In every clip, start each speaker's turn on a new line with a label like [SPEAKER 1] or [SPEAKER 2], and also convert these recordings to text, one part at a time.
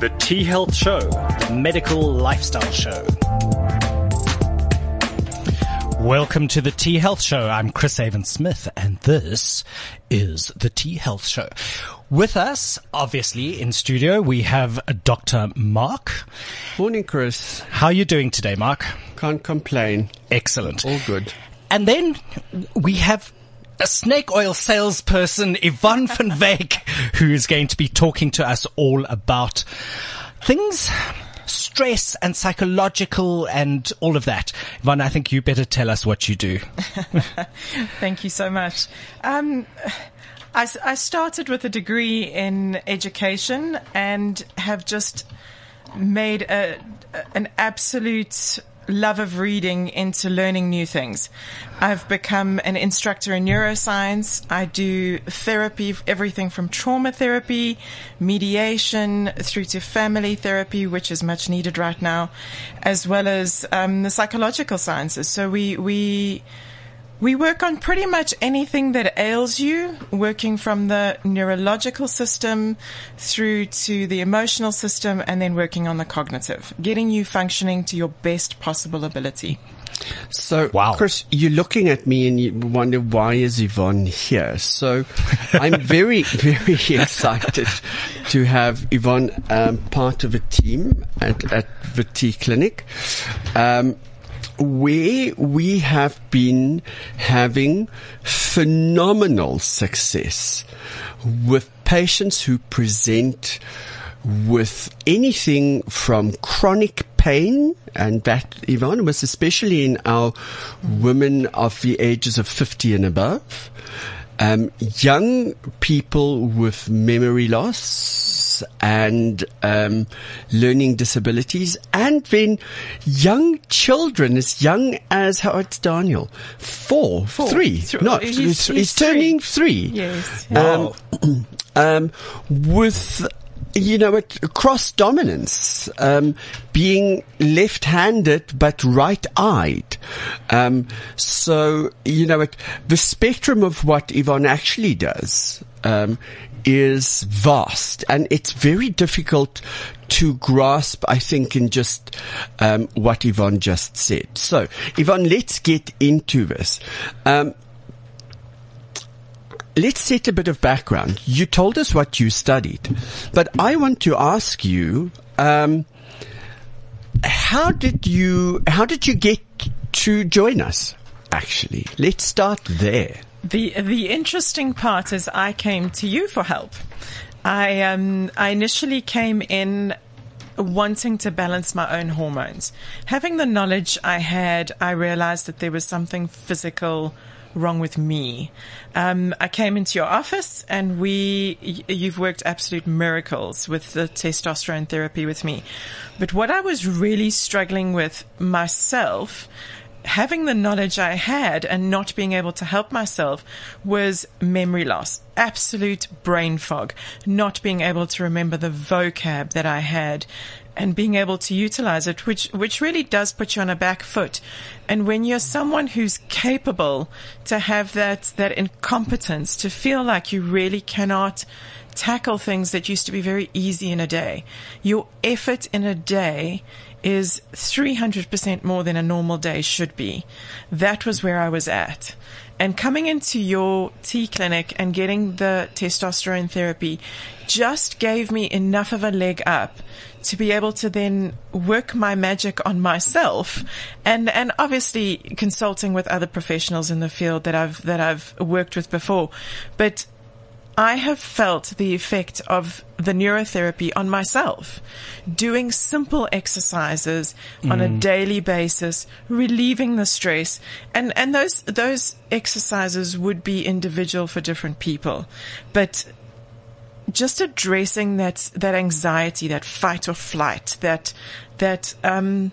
[SPEAKER 1] The T Health Show, the medical lifestyle show. Welcome to the T Health Show. I'm Chris Avant Smith, and this is the T Health Show. With us, obviously, in studio, we have Dr. Mark.
[SPEAKER 2] Morning, Chris.
[SPEAKER 1] How are you doing today, Mark?
[SPEAKER 2] Can't complain.
[SPEAKER 1] Excellent.
[SPEAKER 2] All good.
[SPEAKER 1] And then we have a snake oil salesperson, Yvonne van Wyk, who is going to be talking to us all about things, stress and psychological and all of that. Yvonne, I think you better tell us what you do.
[SPEAKER 3] Thank you so much. Um, I, I started with a degree in education and have just made a, an absolute love of reading into learning new things. I've become an instructor in neuroscience. I do therapy, everything from trauma therapy, mediation, through to family therapy, which is much needed right now, as well as um, the psychological sciences. So we we we work on pretty much anything that ails you, working from the neurological system through to the emotional system and then working on the cognitive, getting you functioning to your best possible ability.
[SPEAKER 2] So,
[SPEAKER 1] Wow.
[SPEAKER 2] Chris, you're looking at me and you wonder why is Yvonne here? So, I'm very, very excited to have Yvonne um, part of a team at, at the T Clinic. Um, where we have been having phenomenal success with patients who present with anything from chronic pain, and that, Yvonne, was especially in our women of the ages of 50 and above, um, young people with memory loss and um, learning disabilities, and then young children as young as how it's Daniel, four, three,
[SPEAKER 3] Th-
[SPEAKER 2] not
[SPEAKER 3] he's-
[SPEAKER 2] he's,
[SPEAKER 3] he's
[SPEAKER 2] turning three.
[SPEAKER 3] Yes.
[SPEAKER 1] Wow.
[SPEAKER 2] Um, with you know, it, cross dominance, um, being left-handed but right-eyed. Um, so you know, it, the spectrum of what Yvonne actually does um, is vast, and it's very difficult to grasp. I think in just um, what Yvonne just said. So, Yvonne, let's get into this. Um, let's set a bit of background. You told us what you studied, but I want to ask you, um, how did you, how did you get to join us? Actually, let's start there.
[SPEAKER 3] The the interesting part is I came to you for help. I um I initially came in wanting to balance my own hormones. Having the knowledge I had, I realized that there was something physical wrong with me. Um, I came into your office and we, you've worked absolute miracles with the testosterone therapy with me. But what I was really struggling with myself having the knowledge I had and not being able to help myself was memory loss, absolute brain fog, not being able to remember the vocab that I had and being able to utilize it, which, which really does put you on a back foot. And when you're someone who's capable to have that, that incompetence, to feel like you really cannot tackle things that used to be very easy in a day, your effort in a day is 300% more than a normal day should be. That was where I was at. And coming into your T clinic and getting the testosterone therapy just gave me enough of a leg up to be able to then work my magic on myself and, and obviously consulting with other professionals in the field that I've, that I've worked with before. But I have felt the effect of the neurotherapy on myself. Doing simple exercises on a daily basis, relieving the stress. And, and those, those exercises would be individual for different people. But just addressing that, that anxiety, that fight or flight, that, that, um,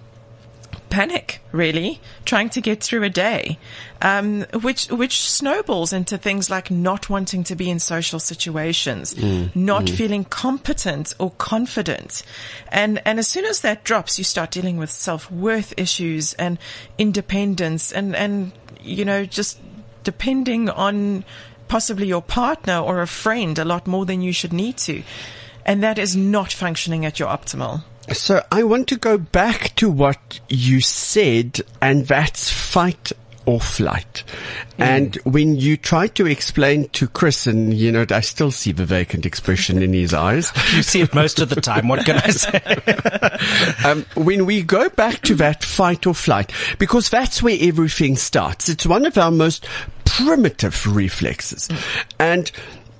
[SPEAKER 3] panic, really, trying to get through a day, um, which which snowballs into things like not wanting to be in social situations, not feeling competent or confident, and and as soon as that drops, you start dealing with self worth issues and independence, and and you know just depending on possibly your partner or a friend a lot more than you should need to. and that is not functioning at your optimal.
[SPEAKER 2] So I want to go back to what you said, and that's fight or flight. Mm. And when you try to explain to Chris, and you know, I still see the vacant expression in his eyes.
[SPEAKER 1] You see it most of the time. What can I say?
[SPEAKER 2] um, when we go back to that fight or flight, because that's where everything starts. It's one of our most primitive reflexes. Mm. And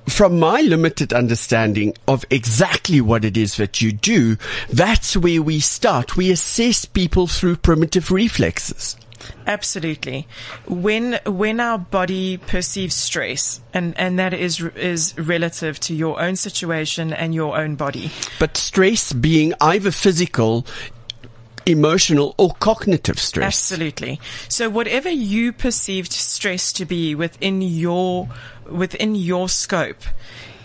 [SPEAKER 2] from my limited understanding of exactly what it is that you do, that's where we start. We assess people through primitive reflexes.
[SPEAKER 3] Absolutely. When when our body perceives stress, and and that is is relative to your own situation and your own body.
[SPEAKER 2] But stress being either physical, emotional or cognitive stress.
[SPEAKER 3] Absolutely. So whatever you perceived stress to be within your within your scope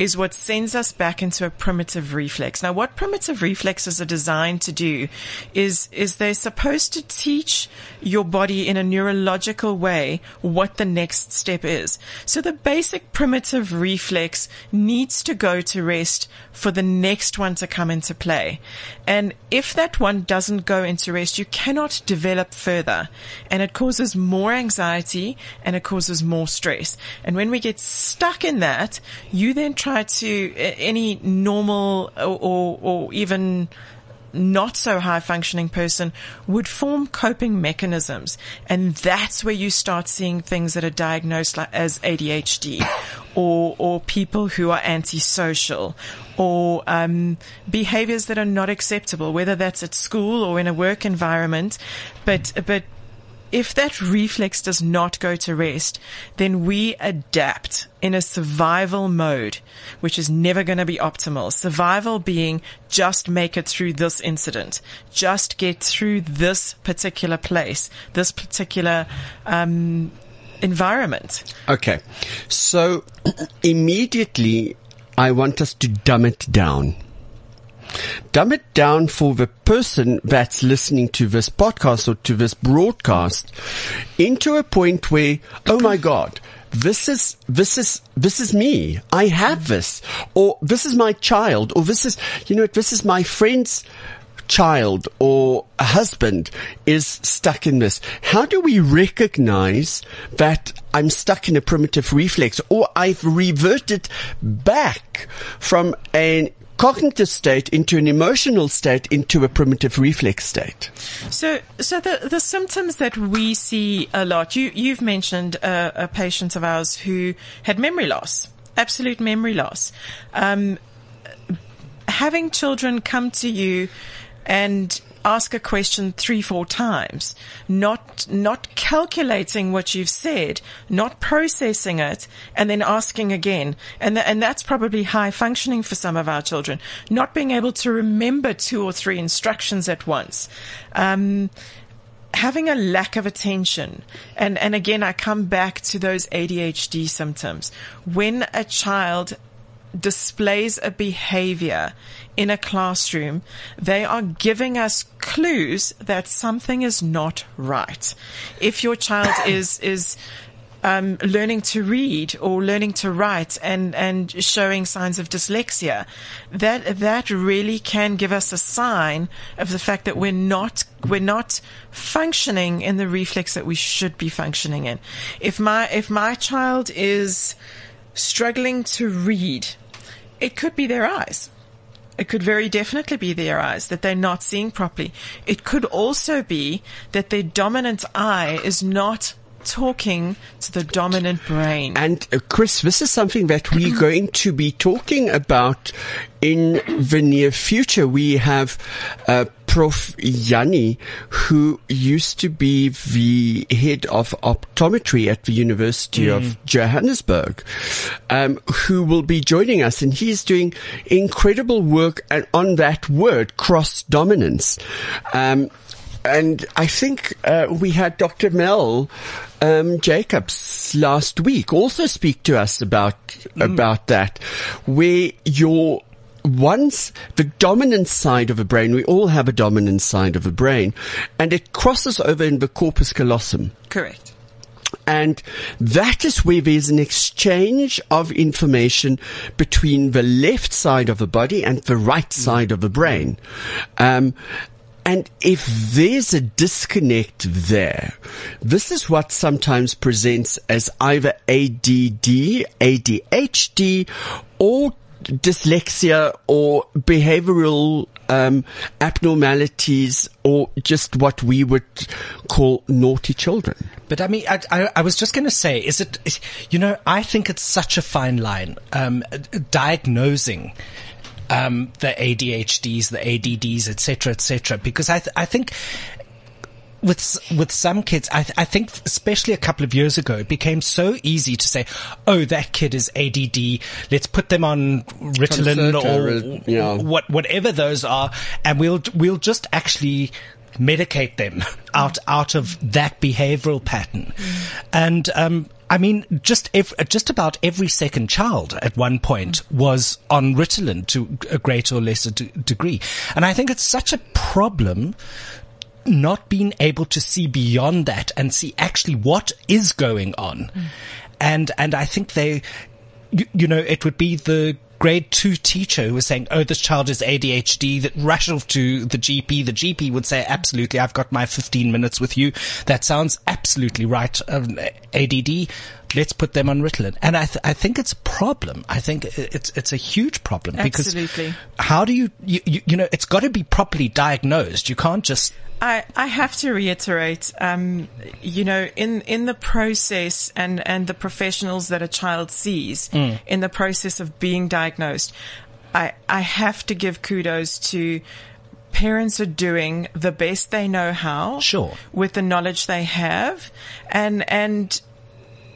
[SPEAKER 3] is what sends us back into a primitive reflex. Now, what primitive reflexes are designed to do is, is they're supposed to teach your body in a neurological way what the next step is. So the basic primitive reflex needs to go to rest for the next one to come into play. And if that one doesn't go into rest, you cannot develop further and it causes more anxiety and it causes more stress. And when we get stuck in that, you then try to any normal or, or, or even not so high functioning person would form coping mechanisms. And that's where you start seeing things that are diagnosed as ADHD or, or people who are antisocial or um, behaviors that are not acceptable, whether that's at school or in a work environment. But, but if that reflex does not go to rest, then we adapt in a survival mode, which is never going to be optimal. Survival being just make it through this incident, just get through this particular place, this particular um, environment.
[SPEAKER 2] Okay. So immediately I want us to dumb it down dumb it down for the person that's listening to this podcast or to this broadcast into a point where, oh my God, this is, this is, this is me. I have this. Or this is my child. Or this is, you know, this is my friend's child or a husband is stuck in this. How do we recognize that I'm stuck in a primitive reflex or I've reverted back from an cognitive state into an emotional state into a primitive reflex state.
[SPEAKER 3] So, so the, the symptoms that we see a lot, you, you've mentioned a, a patient of ours who had memory loss, absolute memory loss. Um, having children come to you and ask a question three, four times, not, not calculating what you've said, not processing it, and then asking again. And, th- and that's probably high functioning for some of our children. Not being able to remember two or three instructions at once. Um, having a lack of attention. And, and again, I come back to those ADHD symptoms. When a child displays a behavior in a classroom, they are giving us clues that something is not right. If your child is, is, um, learning to read or learning to write and, and showing signs of dyslexia, that, that really can give us a sign of the fact that we're not, we're not functioning in the reflex that we should be functioning in. If my, if my child is struggling to read, it could be their eyes. It could very definitely be their eyes that they're not seeing properly. It could also be that their dominant eye is not talking to the dominant brain.
[SPEAKER 2] And uh, Chris, this is something that we're going to be talking about in the near future. We have uh, Prof. Yanni, who used to be the head of optometry at the University mm. of Johannesburg, um, who will be joining us, and he's doing incredible work on that word, cross dominance. Um, and I think uh, we had Dr. Mel um, Jacobs last week also speak to us about mm. about that, where your once the dominant side of a brain, we all have a dominant side of a brain, and it crosses over in the corpus callosum.
[SPEAKER 3] Correct.
[SPEAKER 2] And that is where there's an exchange of information between the left side of the body and the right side of the brain. Um, and if there's a disconnect there, this is what sometimes presents as either ADD, ADHD, or dyslexia or behavioral um, abnormalities or just what we would call naughty children.
[SPEAKER 1] But I mean, I, I, I was just going to say, is it, you know, I think it's such a fine line, um, diagnosing, um, the ADHDs, the ADDs, etc., etc., because I, th- I think with with some kids, I, th- I think especially a couple of years ago, it became so easy to say, "Oh, that kid is ADD. Let's put them on Ritalin or
[SPEAKER 2] you know.
[SPEAKER 1] what whatever those are, and we'll we'll just actually." medicate them out out of that behavioral pattern and um I mean, just ev- just about every second child at one point was on Ritalin to a greater or lesser d- degree, and I think it's such a problem not being able to see beyond that and see actually what is going on. Mm. And, and I think they, you, you know, it would be the grade two teacher who was saying, Oh, this child is ADHD that rush off to the GP. The GP would say, absolutely. I've got my 15 minutes with you. That sounds absolutely right. Um, ADD. Let's put them on Ritalin. And I, th- I think it's a problem. I think it's, it's a huge problem
[SPEAKER 3] Absolutely.
[SPEAKER 1] because how do you, you, you, you know, it's got to be properly diagnosed. You can't just
[SPEAKER 3] I, I have to reiterate, um, you know, in, in the process and, and the professionals that a child sees in the process of being diagnosed, I, I have to give kudos to parents are doing the best they know how.
[SPEAKER 1] Sure.
[SPEAKER 3] With the knowledge they have. And, and,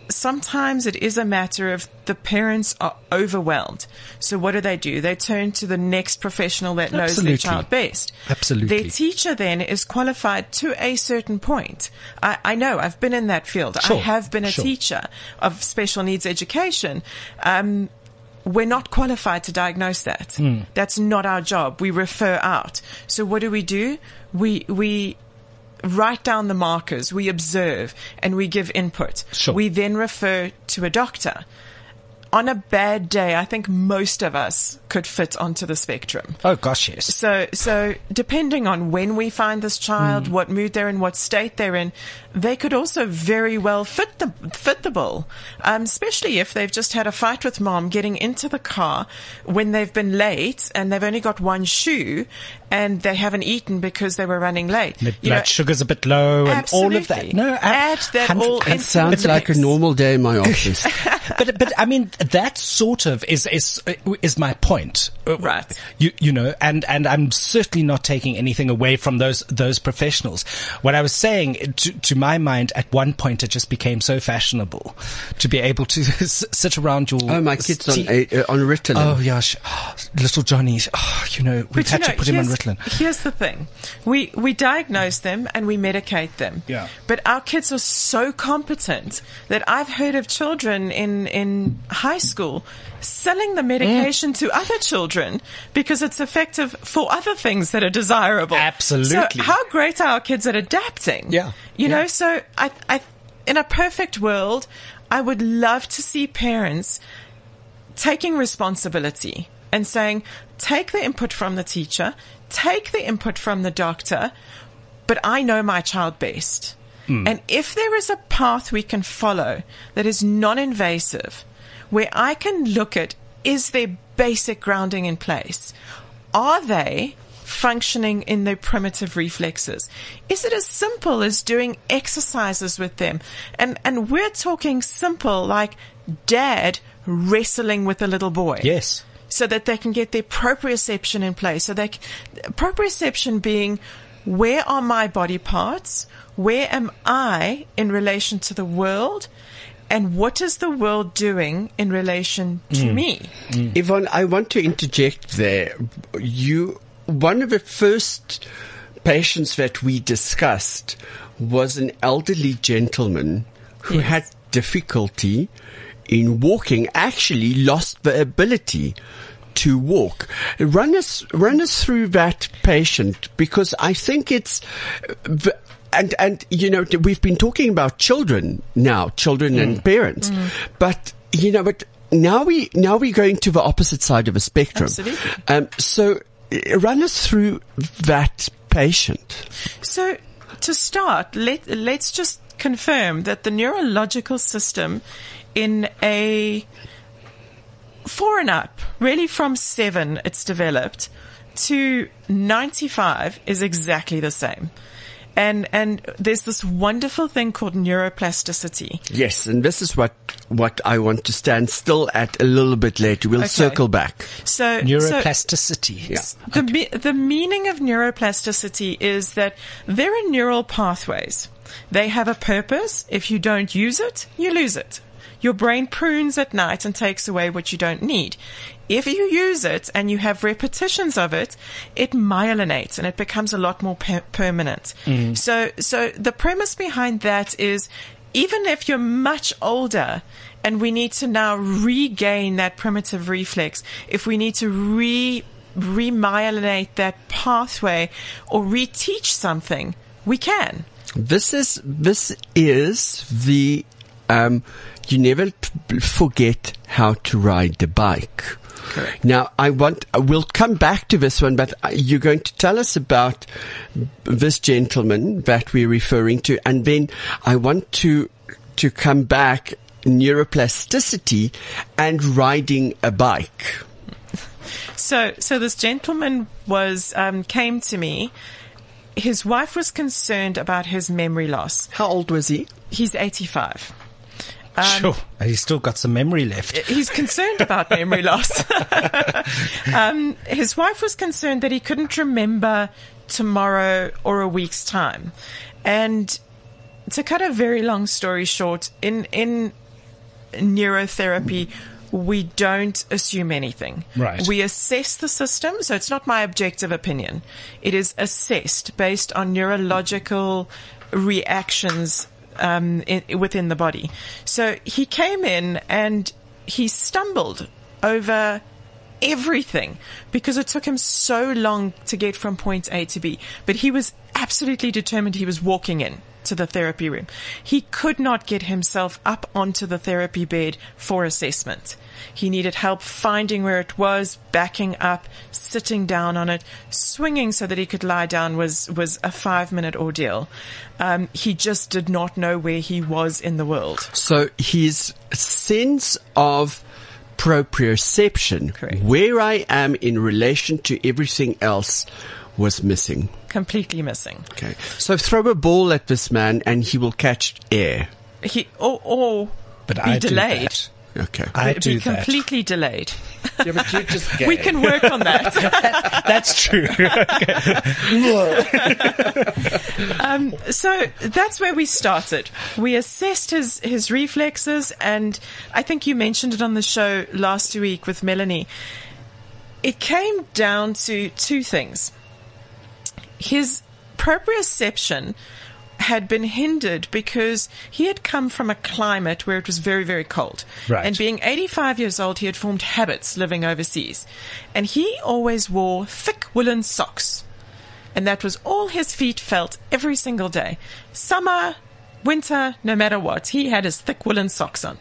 [SPEAKER 3] sometimes it is a matter of the parents are overwhelmed. So what do they do? They turn to the next professional that knows
[SPEAKER 1] Absolutely.
[SPEAKER 3] their child best.
[SPEAKER 1] Absolutely.
[SPEAKER 3] Their teacher then is qualified to a certain point. I, I know I've been in that field.
[SPEAKER 1] Sure.
[SPEAKER 3] I have been a
[SPEAKER 1] Sure.
[SPEAKER 3] teacher of special needs education. Um, we're not qualified to diagnose that.
[SPEAKER 1] Hmm.
[SPEAKER 3] That's not our job. We refer out. So what do we do? We, we write down the markers, we observe, and we give input.
[SPEAKER 1] Sure.
[SPEAKER 3] We then refer to a doctor. On a bad day, I think most of us could fit onto the spectrum.
[SPEAKER 1] Oh gosh, yes.
[SPEAKER 3] So, so depending on when we find this child, what mood they're in, what state they're in, they could also very well fit the fit the bill. Um, especially if they've just had a fight with mom, getting into the car when they've been late and they've only got one shoe and they haven't eaten because they were running late.
[SPEAKER 1] The
[SPEAKER 3] You
[SPEAKER 1] blood
[SPEAKER 3] know,
[SPEAKER 1] sugar's a bit low and all of that.
[SPEAKER 3] absolutely.
[SPEAKER 1] No,
[SPEAKER 3] add that
[SPEAKER 1] 100
[SPEAKER 3] all
[SPEAKER 1] That
[SPEAKER 2] That sounds like a normal day in my office.
[SPEAKER 1] but but I mean that sort of is is is my point,
[SPEAKER 3] Right.
[SPEAKER 1] You you know, and and I'm certainly not taking anything away from those those professionals. What I was saying, to to my mind, at one point it just became so fashionable to be able to sit around your.
[SPEAKER 2] oh, my kid's on, a, uh, on Ritalin.
[SPEAKER 1] Oh gosh, little Johnny's. Oh, you know, we've
[SPEAKER 3] But
[SPEAKER 1] had
[SPEAKER 3] you
[SPEAKER 1] to put him on
[SPEAKER 3] here's-
[SPEAKER 1] Ritalin.
[SPEAKER 3] Here's the thing. We, we diagnose them and we medicate them.
[SPEAKER 1] Yeah.
[SPEAKER 3] But our kids are so competent that I've heard of children in, in high school selling the medication
[SPEAKER 1] Mm.
[SPEAKER 3] to other children because it's effective for other things that are desirable.
[SPEAKER 1] Absolutely.
[SPEAKER 3] So how great are our kids at adapting?
[SPEAKER 1] Yeah.
[SPEAKER 3] You
[SPEAKER 1] Yeah.
[SPEAKER 3] know, so I, I, in a perfect world, I would love to see parents taking responsibility and saying, take the input from the teacher, take the input from the doctor, but I know my child best. Hmm. And if there is a path we can follow that is non-invasive, where I can look at, is there basic grounding in place? Are they functioning in their primitive reflexes? Is it as simple as doing exercises with them? And, and we're talking simple like dad wrestling with a little boy
[SPEAKER 1] Yes.
[SPEAKER 3] So that they can get their proprioception in place. So they, c- proprioception being where are my body parts? Where am I in relation to the world? And what is the world doing in relation to mm. me? Mm.
[SPEAKER 2] Yvonne, I want to interject there. You, one of the first patients that we discussed was an elderly gentleman who
[SPEAKER 3] Yes.
[SPEAKER 2] had difficulty in walking, actually lost the ability to walk. Run us, run us through that patient because I think it's, and, and, you know, we've been talking about children now, children and parents, but, you know, but now we, now we're going to the opposite side of a spectrum.
[SPEAKER 3] Absolutely.
[SPEAKER 2] Um, so uh, run us through that patient.
[SPEAKER 3] So, to start, let, let's just confirm that the neurological system in a four and up, really from seven, it's developed to 95 is exactly the same. And, and there's this wonderful thing called neuroplasticity.
[SPEAKER 2] Yes, and this is what what I want to stand still at a little bit later. We'll
[SPEAKER 3] Okay.
[SPEAKER 2] circle back.
[SPEAKER 3] So, so
[SPEAKER 1] Neuroplasticity.
[SPEAKER 2] Yeah.
[SPEAKER 3] The, me- the meaning of neuroplasticity is that there are neural pathways. They have a purpose. If you don't use it, you lose it. Your brain prunes at night and takes away what you don't need. If you use it and you have repetitions of it, it myelinates and it becomes a lot more per- permanent. Mm-hmm. So, so the premise behind that is even if you're much older and we need to now regain that primitive reflex, if we need to re remyelinate that pathway or reteach something, we can.
[SPEAKER 2] This is this is the um, you never t- forget how to ride the bike.
[SPEAKER 3] Correct.
[SPEAKER 2] Now, I want, we'll come back to this one, but uh, you're going to tell us about this gentleman that we're referring to, and then I want to, to come back neuroplasticity and riding a bike.
[SPEAKER 3] So, so this gentleman was um, came to me. His wife was concerned about his memory loss.
[SPEAKER 2] How old was he?
[SPEAKER 3] He's 85.
[SPEAKER 1] Sure. He's still got some memory left.
[SPEAKER 3] He's concerned about memory loss. um, his wife was concerned that he couldn't remember tomorrow or a week's time. And to cut a very long story short, in, in neurotherapy, we don't assume anything.
[SPEAKER 1] Right.
[SPEAKER 3] We assess the system, so it's not my objective opinion. It is assessed based on neurological reactions um, in, within the body. So he came in and he stumbled over everything because it took him so long to get from point A to B. But he was absolutely determined he was walking in to the therapy room. He could not get himself up onto the therapy bed for assessment. He needed help finding where it was, backing up, sitting down on it, swinging so that he could lie down was, was a five minute ordeal. Um, he just did not know where he was in the world.
[SPEAKER 2] So his sense of proprioception,
[SPEAKER 3] Correct.
[SPEAKER 2] where I am in relation to everything else, was missing.
[SPEAKER 3] Completely missing.
[SPEAKER 2] Okay. So throw a ball at this man and he will catch air.
[SPEAKER 3] He, or, or
[SPEAKER 1] But
[SPEAKER 3] be
[SPEAKER 1] I
[SPEAKER 3] delayed.
[SPEAKER 1] do that.
[SPEAKER 2] Okay.
[SPEAKER 1] I
[SPEAKER 3] be
[SPEAKER 1] do that.
[SPEAKER 3] completely delayed.
[SPEAKER 2] yeah, but you just
[SPEAKER 3] We can work on that.
[SPEAKER 1] That's true.
[SPEAKER 3] Um, so that's where we started. We assessed his, his reflexes, and I think you mentioned it on the show last week with Melanie. It came down to two things. His proprioception had been hindered because he had come from a climate where it was very, very cold.
[SPEAKER 1] Right.
[SPEAKER 3] And being 85 years old, he had formed habits living overseas. And he always wore thick woolen socks. And that was all his feet felt every single day. Summer, winter, no matter what, he had his thick woolen socks on.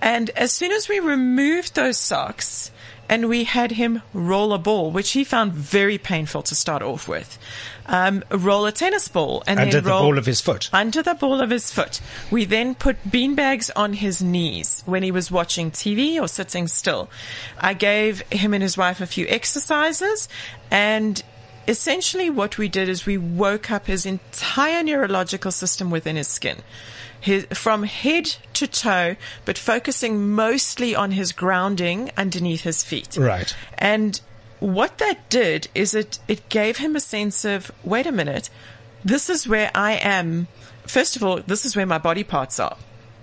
[SPEAKER 3] And as soon as we removed those socks and we had him roll a ball, which he found very painful to start off with, um, roll a tennis ball and
[SPEAKER 1] Under
[SPEAKER 3] then
[SPEAKER 1] the
[SPEAKER 3] roll
[SPEAKER 1] ball of his foot.
[SPEAKER 3] under the ball of his foot. We then put beanbags on his knees when he was watching TV or sitting still. I gave him and his wife a few exercises and essentially what we did is we woke up his entire neurological system within his skin. His, from head to toe, but focusing mostly on his grounding underneath his feet.
[SPEAKER 1] Right.
[SPEAKER 3] And what that did is it, it gave him a sense of, wait a minute, this is where I am. First of all, this is where my body parts are.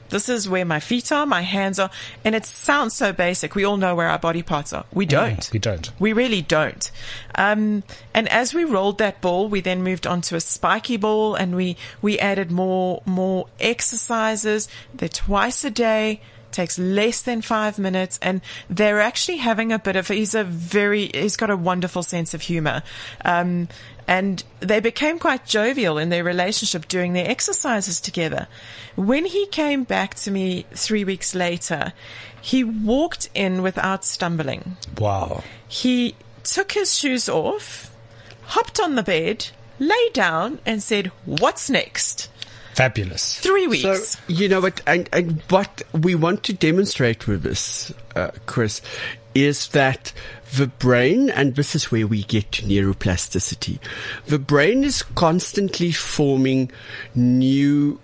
[SPEAKER 3] This is where my feet are, my hands are. And it sounds so basic. We all know where our body parts are. We don't.
[SPEAKER 1] we don't.
[SPEAKER 3] We really don't. Um, and as we rolled that ball, we then moved on to a spiky ball and we, we added more, more exercises. They're twice a day, takes less than five minutes, and they're actually having a bit of. He's a very. He's got a wonderful sense of humor. Um, and they became quite jovial in their relationship doing their exercises together. When he came back to me three weeks later, he walked in without stumbling.
[SPEAKER 1] Wow.
[SPEAKER 3] He took his shoes off, hopped on the bed, lay down, and said, What's next?
[SPEAKER 1] Fabulous.
[SPEAKER 3] Three weeks.
[SPEAKER 2] So you know what, and, and what we want to demonstrate with this, uh, Chris, is that the brain, and this is where we get to neuroplasticity. The brain is constantly forming new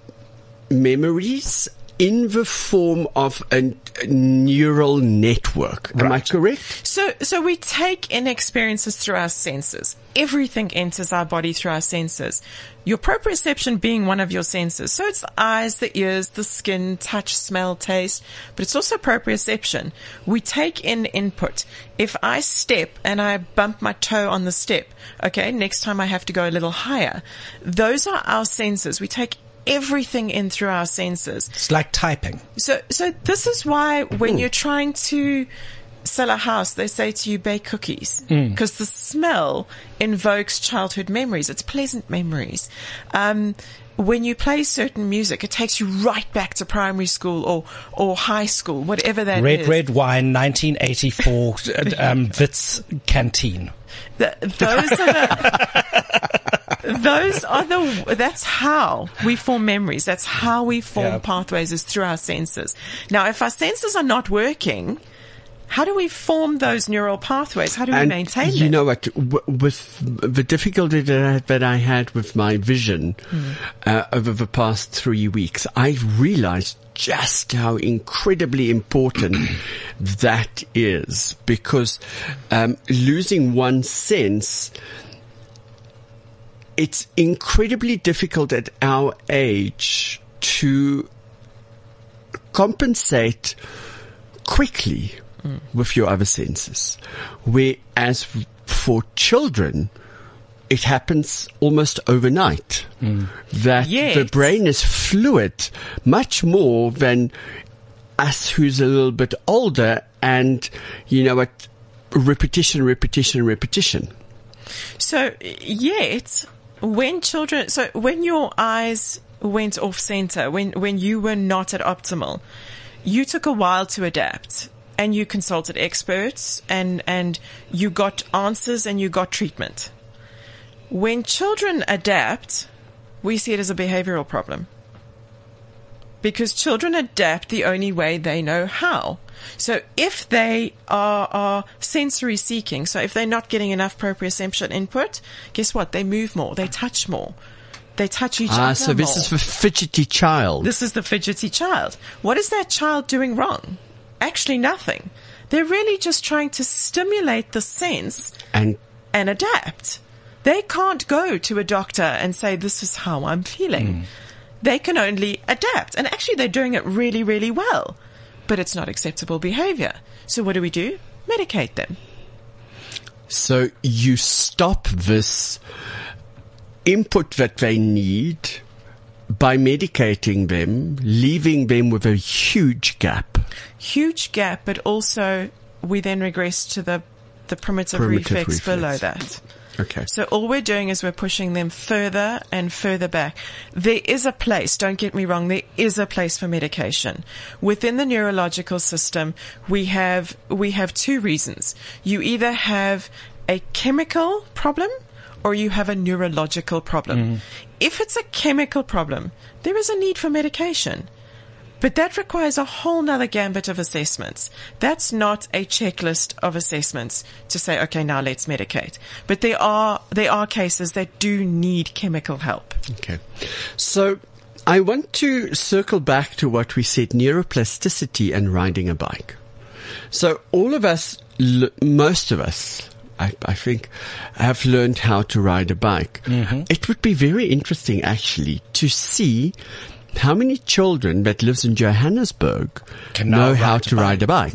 [SPEAKER 2] memories in the form of a, a neural network. Am I correct?
[SPEAKER 3] So, so we take in experiences through our senses. Everything enters our body through our senses. Your proprioception being one of your senses. So it's the eyes, the ears, the skin, touch, smell, taste, but it's also proprioception. We take in input. If I step and I bump my toe on the step, okay, next time I have to go a little higher. Those are our senses. We take everything in through our senses.
[SPEAKER 1] It's like typing.
[SPEAKER 3] So, so this is why when you're trying to sell a house, they say to you, bake cookies. Because the smell invokes childhood memories. It's pleasant memories. Um, when you play certain music, it takes you right back to primary school or, or high school, whatever that
[SPEAKER 1] Red,
[SPEAKER 3] is.
[SPEAKER 1] red wine, 1984, um, Wits canteen.
[SPEAKER 3] Th- those are the, those are the, that's how we form memories. That's how we form
[SPEAKER 1] Yeah.
[SPEAKER 3] pathways is through our senses. Now, if our senses are not working, how do we form those neural pathways? How do we
[SPEAKER 2] and
[SPEAKER 3] maintain
[SPEAKER 2] you know what? W- with the difficulty that I, that I had with my vision uh, over the past three weeks, I realized just how incredibly important that is because um, losing one sense. It's incredibly difficult at our age to compensate quickly hmm. with your other senses. Whereas for children, it happens almost overnight. Hmm. That the brain is fluid much more than us who's a little bit older and, you know what, repetition, repetition, repetition.
[SPEAKER 3] So, yet, when children, so when your eyes went off center, when, when you were not at optimal, you took a while to adapt and you consulted experts and, and you got answers and you got treatment. When children adapt, we see it as a behavioral problem because children adapt the only way they know how. So if they are, are sensory seeking, so if they're not getting enough proprioception input, guess what? They move more, they touch more, they touch each
[SPEAKER 2] Ah,
[SPEAKER 3] other.
[SPEAKER 2] Ah, so this
[SPEAKER 3] more.
[SPEAKER 2] is the fidgety child.
[SPEAKER 3] This is the fidgety child. What is that child doing wrong? Actually, nothing. They're really just trying to stimulate the sense
[SPEAKER 2] and
[SPEAKER 3] and adapt. They can't go to a doctor and say, this is how I'm feeling. They can only adapt. And actually, they're doing it really, really well. But it's not acceptable behavior. So what do we do? Medicate them.
[SPEAKER 2] So you stop this input that they need by medicating them, leaving them with a huge gap.
[SPEAKER 3] Huge gap, but also we then regress to the, the primitive,
[SPEAKER 2] Primitive
[SPEAKER 3] reflex, below that.
[SPEAKER 2] Okay.
[SPEAKER 3] So all we're doing is we're pushing them further and further back. There is a place, don't get me wrong, there is a place for medication. Within the neurological system, we have, we have two reasons. You either have a chemical problem or you have a neurological problem. Mm-hmm. If it's a chemical problem, there is a need for medication. But that requires a whole nother gambit of assessments. That's not a checklist of assessments to say, okay, now let's medicate. But there are, there are cases that do need chemical help.
[SPEAKER 2] Okay. So I want to circle back to what we said neuroplasticity and riding a bike. So all of us, most of us, I, I think, have learned how to ride a bike. Mm-hmm. It would be very interesting actually to see how many children that lives in Johannesburg
[SPEAKER 1] Can
[SPEAKER 2] know how to ride a bike.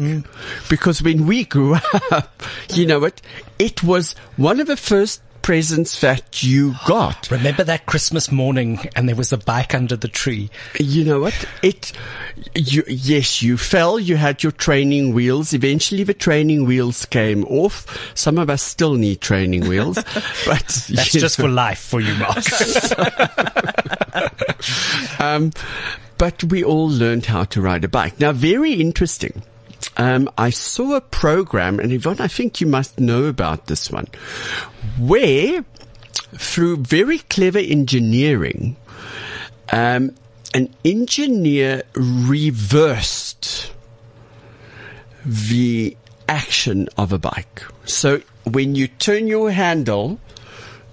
[SPEAKER 2] Because when we grew up, you know what, it was one of the first presents that you got.
[SPEAKER 1] Remember that Christmas morning and there was a bike under the tree?
[SPEAKER 2] You know what? It, you, yes, you fell, you had your training wheels. Eventually the training wheels came off. Some of us still need training wheels, but
[SPEAKER 1] That's just
[SPEAKER 2] know.
[SPEAKER 1] for life for you, Mark.
[SPEAKER 2] Um, but we all learned how to ride a bike. Now, very interesting. Um, I saw a program, and Yvonne, I think you must know about this one, where through very clever engineering, um, an engineer reversed the action of a bike. So when you turn your handle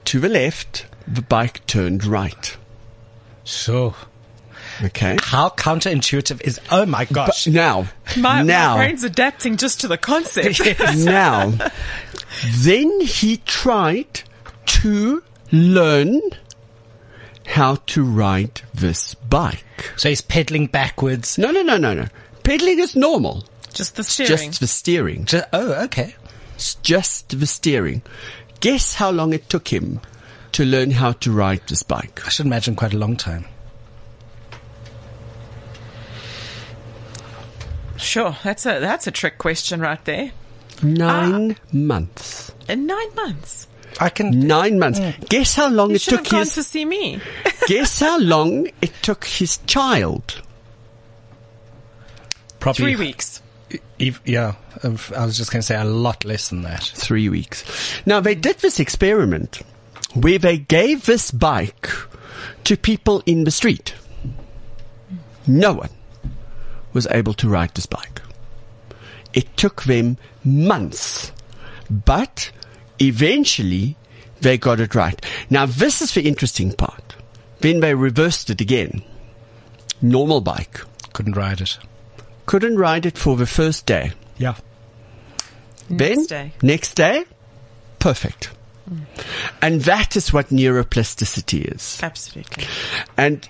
[SPEAKER 2] to the left, the bike turned right.
[SPEAKER 1] sure.
[SPEAKER 2] Okay.
[SPEAKER 1] How counterintuitive is, oh my gosh.
[SPEAKER 2] But now,
[SPEAKER 3] My,
[SPEAKER 2] now,
[SPEAKER 3] my brain's adapting just to the concept.
[SPEAKER 2] now, then he tried to learn how to ride this bike.
[SPEAKER 1] so he's pedaling backwards.
[SPEAKER 2] No, no, no, no, no. Pedaling is normal.
[SPEAKER 3] just the steering.
[SPEAKER 2] Just the steering.
[SPEAKER 1] Ju- oh, okay.
[SPEAKER 2] It's just the steering. Guess how long it took him to learn how to ride this bike?
[SPEAKER 1] I should imagine quite a long time.
[SPEAKER 3] Sure, that's a that's a trick question right there.
[SPEAKER 2] Nine ah. months.
[SPEAKER 3] In nine months,
[SPEAKER 1] I can.
[SPEAKER 2] Nine months. Mm. Guess how long
[SPEAKER 3] you
[SPEAKER 2] it
[SPEAKER 3] should have
[SPEAKER 2] took
[SPEAKER 3] gone
[SPEAKER 2] his.
[SPEAKER 3] to see me.
[SPEAKER 2] guess how long it took his child.
[SPEAKER 1] Probably
[SPEAKER 3] Three weeks.
[SPEAKER 1] Ev- yeah, I was just going to say a lot less than that.
[SPEAKER 2] three weeks. Now they did this experiment where they gave this bike to people in the street. No one was able to ride this bike. It took them months, but eventually they got it right. Now this is the interesting part. Then they reversed it again. Normal bike.
[SPEAKER 1] Couldn't ride it.
[SPEAKER 2] Couldn't ride it for the first day.
[SPEAKER 1] Yeah.
[SPEAKER 2] Then,
[SPEAKER 3] Next day.
[SPEAKER 2] next day, perfect. Mm. And that is what neuroplasticity is.
[SPEAKER 3] Absolutely.
[SPEAKER 2] And,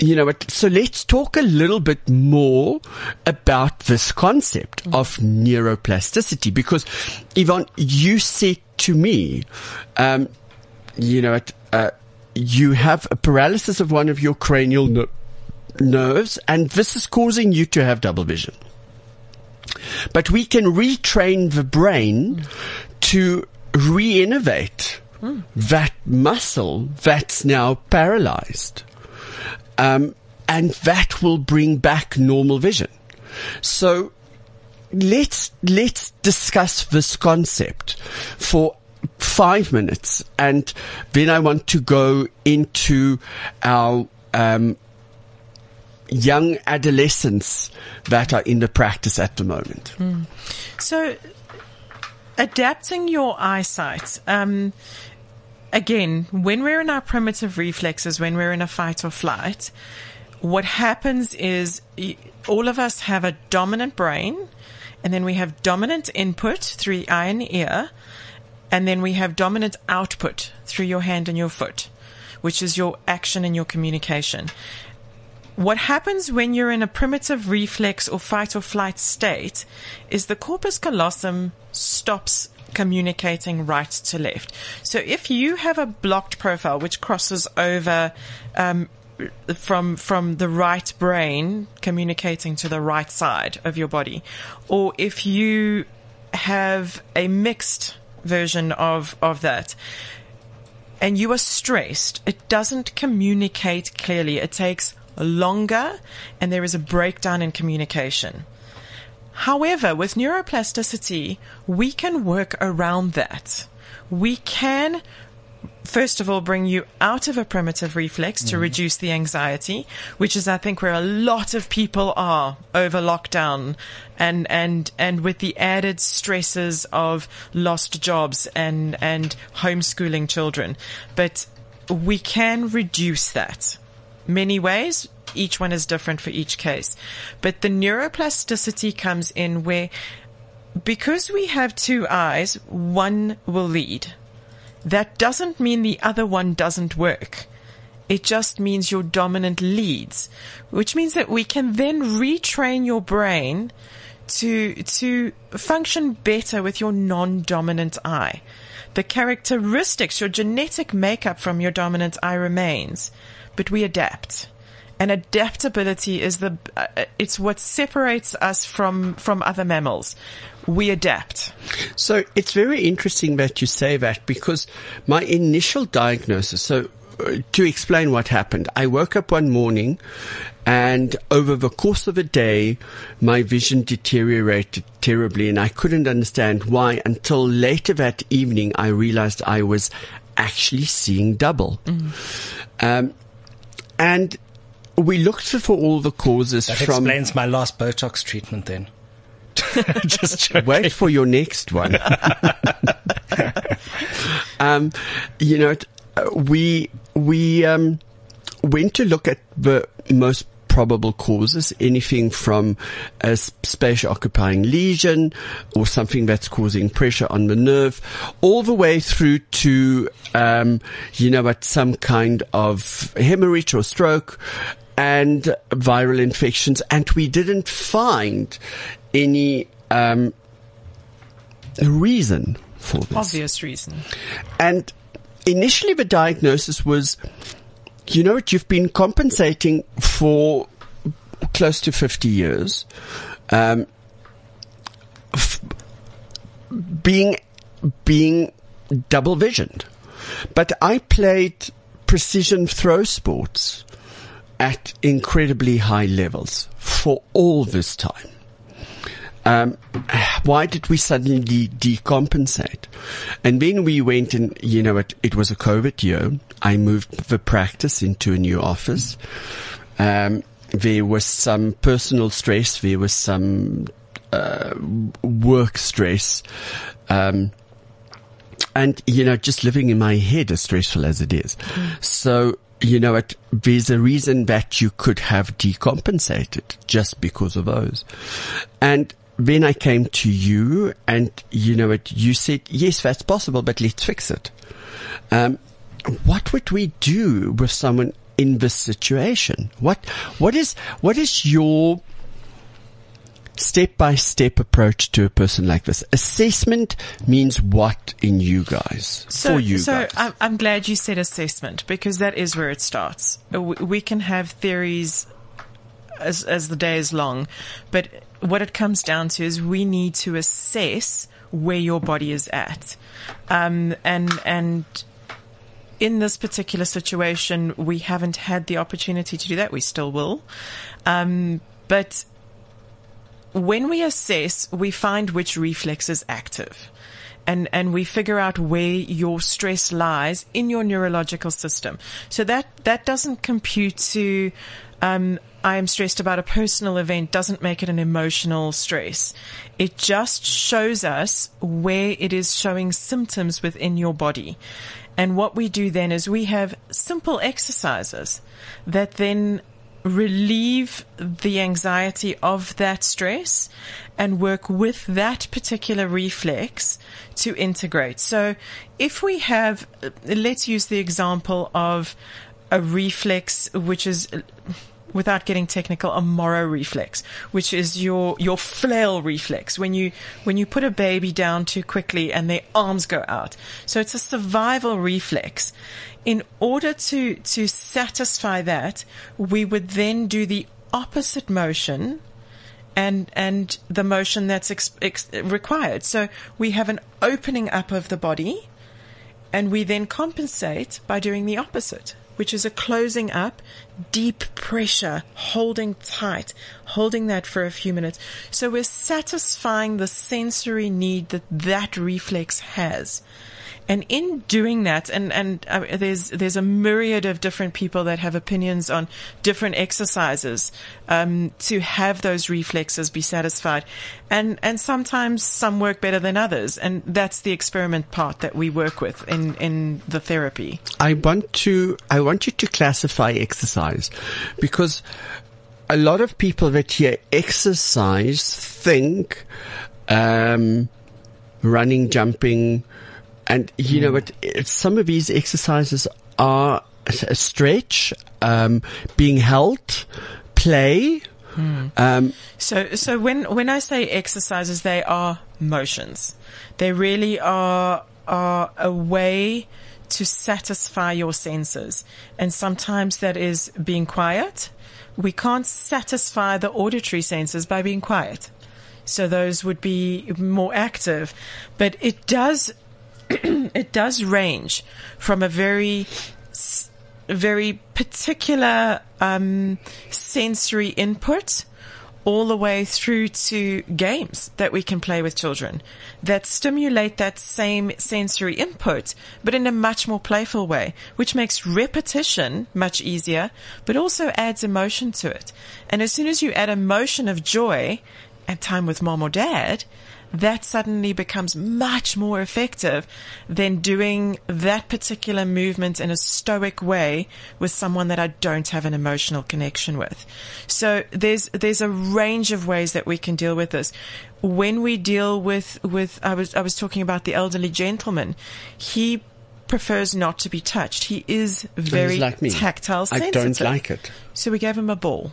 [SPEAKER 2] you know what, so let's talk a little bit more about this concept of neuroplasticity because, Yvonne, you said to me, um, you know, what, uh, you have a paralysis of one of your cranial ner- nerves and this is causing you to have double vision. But we can retrain the brain to re-innervate that muscle that's now paralyzed. Um, and that will bring back normal vision. So let's, let's discuss this concept for five minutes and then I want to go into our, um, young adolescents that are in the practice at the moment.
[SPEAKER 3] So, adapting your eyesight. Um, again, when we're in our primitive reflexes, when we're in a fight or flight, what happens is all of us have a dominant brain, and then we have dominant input through the eye and ear, and then we have dominant output through your hand and your foot, which is your action and your communication. What happens when you're in a primitive reflex or fight or flight state is the corpus callosum stops communicating right to left. So if you have a blocked profile which crosses over um, from from the right brain communicating to the right side of your body, or if you have a mixed version of of that, and you are stressed, it doesn't communicate clearly. It takes longer and there is a breakdown in communication. However, with neuroplasticity, we can work around that. We can, first of all, bring you out of a primitive reflex to mm-hmm. reduce the anxiety, which is, I think, where a lot of people are over lockdown and, and, and with the added stresses of lost jobs and, and homeschooling children. But we can reduce that many ways. Each one is different for each case. But the neuroplasticity comes in where, because we have two eyes, one will lead. That doesn't mean the other one doesn't work. It just means your dominant leads, which means that we can then retrain your brain to, to function better with your non-dominant eye. The characteristics, your genetic makeup from your dominant eye remains, but we adapt. And adaptability is the, uh, it's what separates us from, from other mammals. We adapt.
[SPEAKER 2] So it's very interesting that you say that because my initial diagnosis, so uh, to explain what happened, I woke up one morning and over the course of a day, my vision deteriorated terribly and I couldn't understand why until later that evening I realized I was actually seeing double. Um, and we looked for all the causes
[SPEAKER 1] That
[SPEAKER 2] from.
[SPEAKER 1] explains my last Botox treatment then. Just joking.
[SPEAKER 2] Wait for your next one. um, you know, uh, we we um, went to look at the most probable causes, anything from a space occupying lesion or something that's causing pressure on the nerve, all the way through to, um, you know, what some kind of hemorrhage or stroke and viral infections. And we didn't find any, um, reason for this.
[SPEAKER 3] Obvious reason.
[SPEAKER 2] And initially the diagnosis was, you know what, you've been compensating for close to 50 years. Um, f- being, being double visioned. But I played precision throw sports at incredibly high levels for all this time. Um, why did we suddenly decompensate? And then we went and, you know, it, it was a COVID year. I moved the practice into a new office. Um, there was some personal stress. There was some, uh, work stress. Um, and, you know, just living in my head as stressful as it is. So, you know, it, there's a reason that you could have decompensated just because of those. And then I came to you and, you know, it, you said, yes, that's possible, but let's fix it. Um, what would we do with someone in this situation? What, what is, what is your step by step approach to a person like this? Assessment means what in you guys?
[SPEAKER 3] So,
[SPEAKER 2] for you
[SPEAKER 3] so
[SPEAKER 2] guys?
[SPEAKER 3] I'm, I'm glad you said assessment because that is where it starts. Uh, We, we can have theories as, as the day is long, but what it comes down to is we need to assess where your body is at. Um, and, and in this particular situation, we haven't had the opportunity to do that. We still will. Um, but when we assess, we find which reflex is active. And, and we figure out where your stress lies in your neurological system. So that, that doesn't compute to, um, I am stressed about a personal event doesn't make it an emotional stress. It just shows us where it is showing symptoms within your body. And what we do then is we have simple exercises that then relieve the anxiety of that stress and work with that particular reflex to integrate. So if we have, let's use the example of a reflex which is without getting technical, a Moro reflex, which is your, your flail reflex when you, when you put a baby down too quickly and their arms go out. So it's a survival reflex. In order to, to satisfy that, we would then do the opposite motion and and the motion that's ex, ex, required. So we have an opening up of the body, and we then compensate by doing the opposite, which is a closing up, deep pressure, holding tight, holding that for a few minutes. So we're satisfying the sensory need that that reflex has. And in doing that, and and uh, there's there's a myriad of different people that have opinions on different exercises um, to have those reflexes be satisfied, and and sometimes some work better than others, and that's the experiment part that we work with in in the therapy.
[SPEAKER 2] I want to, I want you to classify exercise because a lot of people that hear exercise think, um, running, jumping, and you know what, some of these exercises are a stretch, um, being held, play, um,
[SPEAKER 3] So, so when when I say exercises, they are motions. They really are are a way to satisfy your senses. And sometimes that is being quiet. We can't satisfy the auditory senses by being quiet. So those would be more active, but it does, it does range from a very, very particular, um, sensory input all the way through to games that we can play with children that stimulate that same sensory input, but in a much more playful way, which makes repetition much easier, but also adds emotion to it. And as soon as you add emotion of joy and time with mom or dad, that suddenly becomes much more effective than doing that particular movement in a stoic way with someone that I don't have an emotional connection with. So there's, there's a range of ways that we can deal with this. When we deal with, with, I was, I was talking about the elderly gentleman. He prefers not to be touched. He is very
[SPEAKER 2] like
[SPEAKER 3] tactile
[SPEAKER 2] I
[SPEAKER 3] sensitive.
[SPEAKER 2] don't like it.
[SPEAKER 3] So we gave him a ball.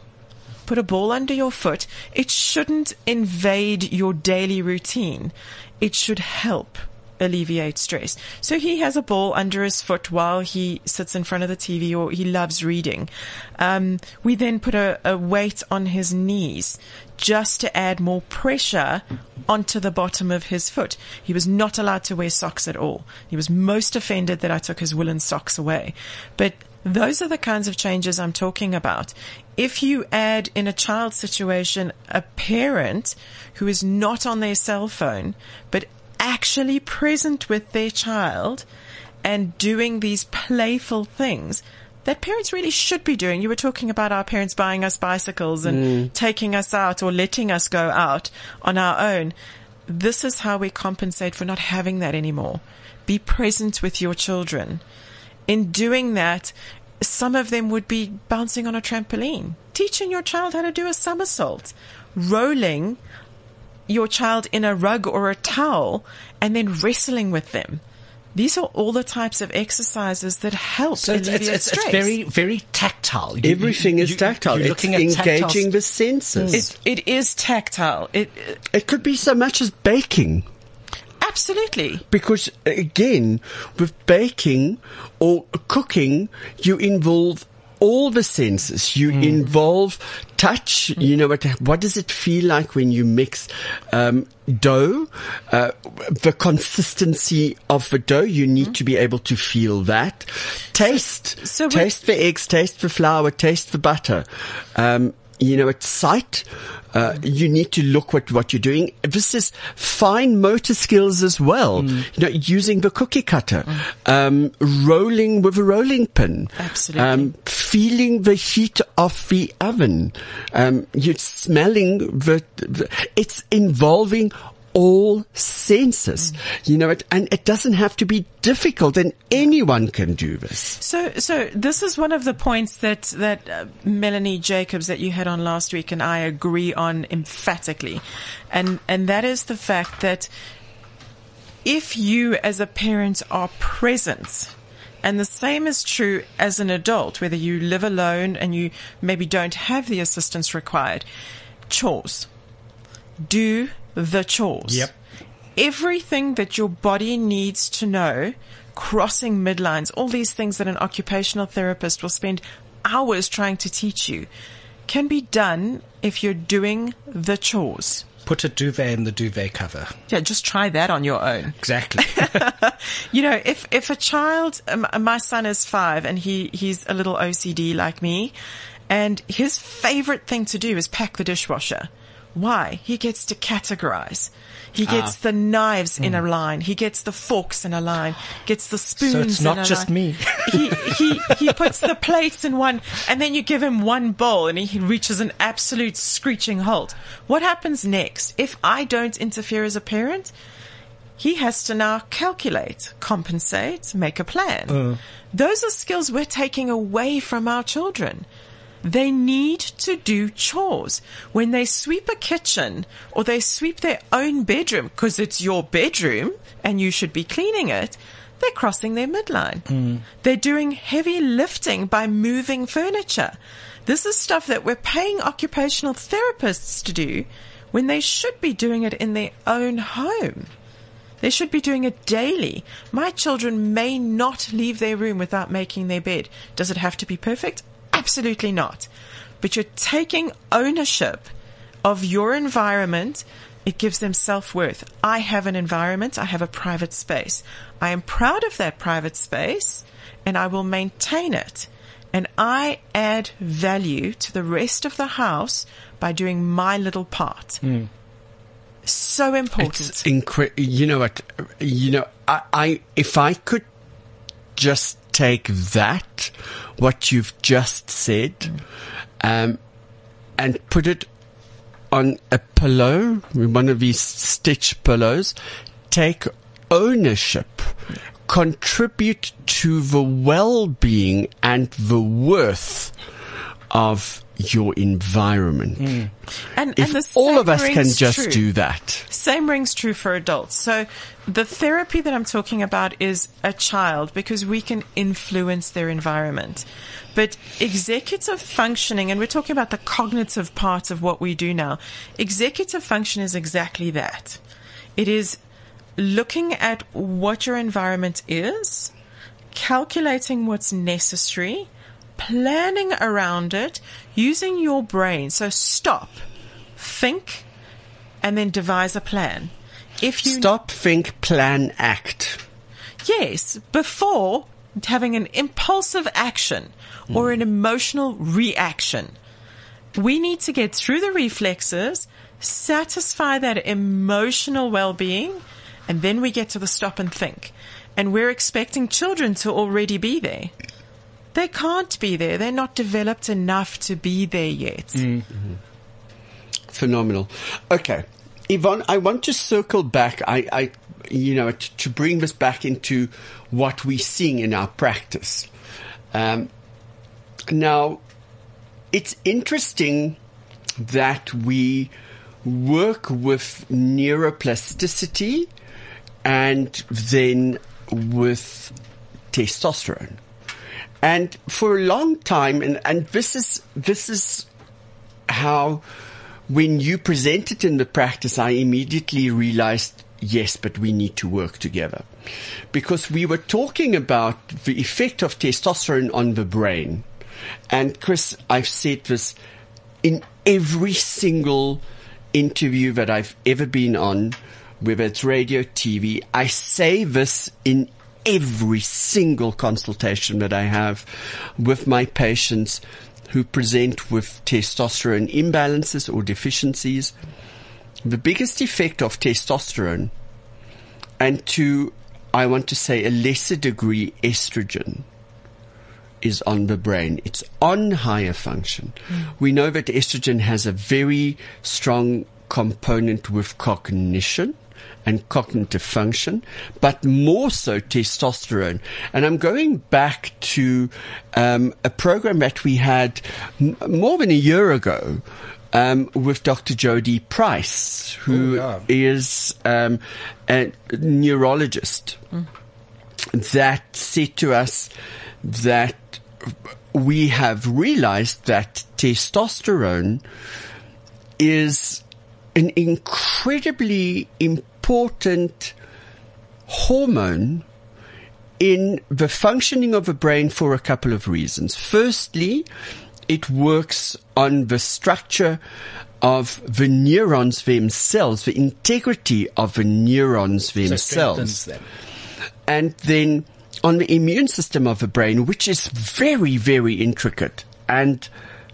[SPEAKER 3] Put a ball under your foot. It shouldn't invade your daily routine. It should help alleviate stress. So he has a ball under his foot while he sits in front of the TV or he loves reading. Um, we then put a, a weight on his knees just to add more pressure onto the bottom of his foot. He was not allowed to wear socks at all. He was most offended that I took his woolen socks away. But those are the kinds of changes I'm talking about. If you add in a child situation a parent who is not on their cell phone, but actually present with their child and doing these playful things that parents really should be doing. You were talking about our parents buying us bicycles and mm. taking us out or letting us go out on our own. This is how we compensate for not having that anymore. Be present with your children. In doing that, some of them would be bouncing on a trampoline, teaching your child how to do a somersault, rolling your child in a rug or a towel and then wrestling with them. These are all the types of exercises that help
[SPEAKER 1] So it's,
[SPEAKER 3] alleviate
[SPEAKER 1] it's, it's, it's very, very tactile. You-
[SPEAKER 2] Everything
[SPEAKER 1] you-
[SPEAKER 2] is
[SPEAKER 1] you-
[SPEAKER 2] tactile.
[SPEAKER 1] You're
[SPEAKER 2] it's
[SPEAKER 1] looking at tactile
[SPEAKER 2] engaging the senses.
[SPEAKER 3] it, it is tactile. It
[SPEAKER 2] It could be so much as baking.
[SPEAKER 3] Absolutely.
[SPEAKER 2] Because again, with baking or cooking, you involve all the senses. You involve touch. You know what? What does it feel like when you mix um, dough? Uh, the consistency of the dough. You need to be able to feel that. Taste.
[SPEAKER 3] so we-
[SPEAKER 2] taste the eggs. Taste the flour. Taste the butter. Um, you know, at sight. Uh, you need to look at what you're doing. This is fine motor skills as well. You know, using the cookie cutter, um, rolling with a rolling pin.
[SPEAKER 3] Absolutely.
[SPEAKER 2] Um, feeling the heat of the oven. Um, you're smelling the, the it's involving all senses. You know, it, and it doesn't have to be difficult and anyone can do this.
[SPEAKER 3] So, so this is one of the points that that uh, Melanie Jacobs that you had on last week, and I agree on emphatically, and and that is the fact that if you as a parent are present. And the same is true as an adult, whether you live alone and you maybe don't have the assistance required. Chores. Do the chores
[SPEAKER 1] Yep.
[SPEAKER 3] everything that your body needs to know, crossing midlines, all these things that an occupational therapist will spend hours trying to teach you, can be done if you're doing the chores.
[SPEAKER 1] Put a duvet in the duvet cover.
[SPEAKER 3] Yeah, just try that on your own.
[SPEAKER 1] Exactly.
[SPEAKER 3] You know, if if a child, um, my son is five and he he's a little OCD like me, and his favorite thing to do is pack the dishwasher. Why? He gets to categorize. He gets ah. the knives in a hmm. line. He gets the forks in a line. Gets the spoons.
[SPEAKER 1] so it's
[SPEAKER 3] in
[SPEAKER 1] not just
[SPEAKER 3] line.
[SPEAKER 1] me.
[SPEAKER 3] he he he puts the plates in one, and then you give him one bowl, and he reaches an absolute screeching halt. What happens next if I don't interfere as a parent? He has to now calculate, compensate, make a plan. Uh. Those are skills we're taking away from our children. They need to do chores. When they sweep a kitchen or they sweep their own bedroom, because it's your bedroom and you should be cleaning it, they're crossing their midline. Hmm. They're doing heavy lifting by moving furniture. This is stuff that we're paying occupational therapists to do when they should be doing it in their own home. They should be doing it daily. My children may not leave their room without making their bed. Does it have to be perfect? Absolutely not. But you're taking ownership of your environment. It gives them self worth. I have an environment. I have a private space. I am proud of that private space and I will maintain it. And I add value to the rest of the house by doing my little part.
[SPEAKER 1] Hmm.
[SPEAKER 3] So important.
[SPEAKER 2] It's incre- You know what? You know, I, I if I could just take that, what you've just said, um, and put it on a pillow, one of these stitch pillows, take ownership, contribute to the well-being and the worth of your environment. Mm.
[SPEAKER 3] and,
[SPEAKER 2] If
[SPEAKER 3] and
[SPEAKER 2] all of us can just
[SPEAKER 3] true.
[SPEAKER 2] do that.
[SPEAKER 3] Same rings true for adults. So the therapy that I'm talking about is a child because we can influence their environment. But executive functioning, and we're talking about the cognitive part of what we do now. Executive function is exactly that. It is looking at what your environment is, calculating what's necessary, planning around it, using your brain. So stop, think, and then devise a plan. If you
[SPEAKER 2] Stop, think, plan, act.
[SPEAKER 3] Yes, before having an impulsive action or an emotional reaction. We need to get through the reflexes, satisfy that emotional well-being, and then we get to the stop and think. And we're expecting children to already be there. They can't be there. They're not developed enough to be there yet.
[SPEAKER 2] Phenomenal. Okay. Yvonne, I want to circle back. I, I you know, to, to bring this back into what we're seeing in our practice. Um, now, it's interesting that we work with neuroplasticity and then with testosterone. And for a long time, and, and this is, this is how when you present it in the practice, I immediately realized, yes, but we need to work together. Because we were talking about the effect of testosterone on the brain. And Chris, I've said this in every single interview that I've ever been on, whether it's radio, TV. I say this in every single consultation that I have with my patients who present with testosterone imbalances or deficiencies. The biggest effect of testosterone and to, I want to say, a lesser degree estrogen is on the brain. It's on higher function. Hmm. We know that estrogen has a very strong component with cognition and cognitive function, but more so testosterone. And I'm going back to um, a program that we had m- more than a year ago um, with Dr. Jody Price, who is um, a neurologist that said to us that we have realized that testosterone is an incredibly important hormone in the functioning of the brain for a couple of reasons. Firstly, it works on the structure of the neurons themselves, the integrity of the neurons themselves
[SPEAKER 1] them.
[SPEAKER 2] and then on the immune system of the brain, which is very, very intricate and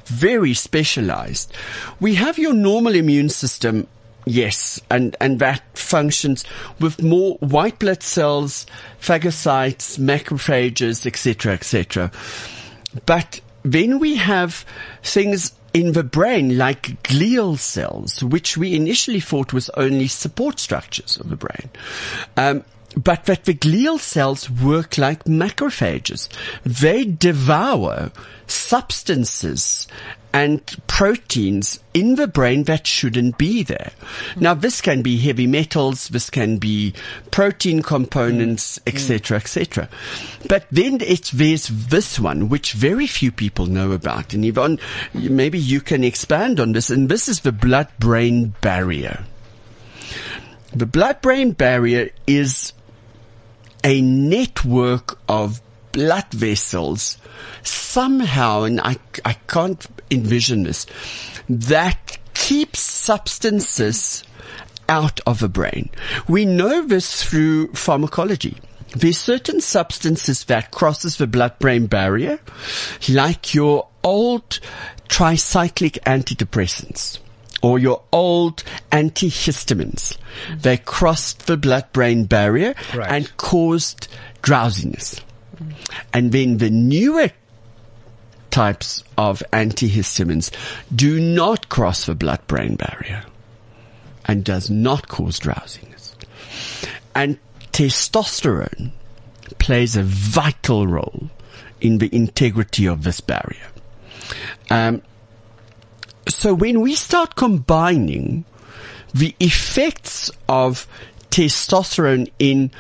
[SPEAKER 2] very specialized. We have your normal immune system, yes, and, and that functions with more white blood cells, phagocytes, macrophages, etc., etc. But then we have things in the brain like glial cells, which we initially thought was only support structures of the brain. Um, but that the glial cells work like macrophages. They devour substances and proteins in the brain that shouldn't be there. Now, this can be heavy metals, this can be protein components, mm. etc., etc. But then it's there's this one which very few people know about, and Yvonne, maybe you can expand on this. And this is the blood-brain barrier. The blood-brain barrier is a network of blood vessels somehow, and I, I can't envision this, that keeps substances out of the brain. We know this through pharmacology. There's certain substances that crosses the blood-brain barrier, like your old tricyclic antidepressants or your old antihistamines. They crossed the blood-brain barrier
[SPEAKER 1] Right.
[SPEAKER 2] and caused drowsiness. And then the newer types of antihistamines do not cross the blood-brain barrier and does not cause drowsiness. And testosterone plays a vital role in the integrity of this barrier. Um, so when we start combining the effects of testosterone in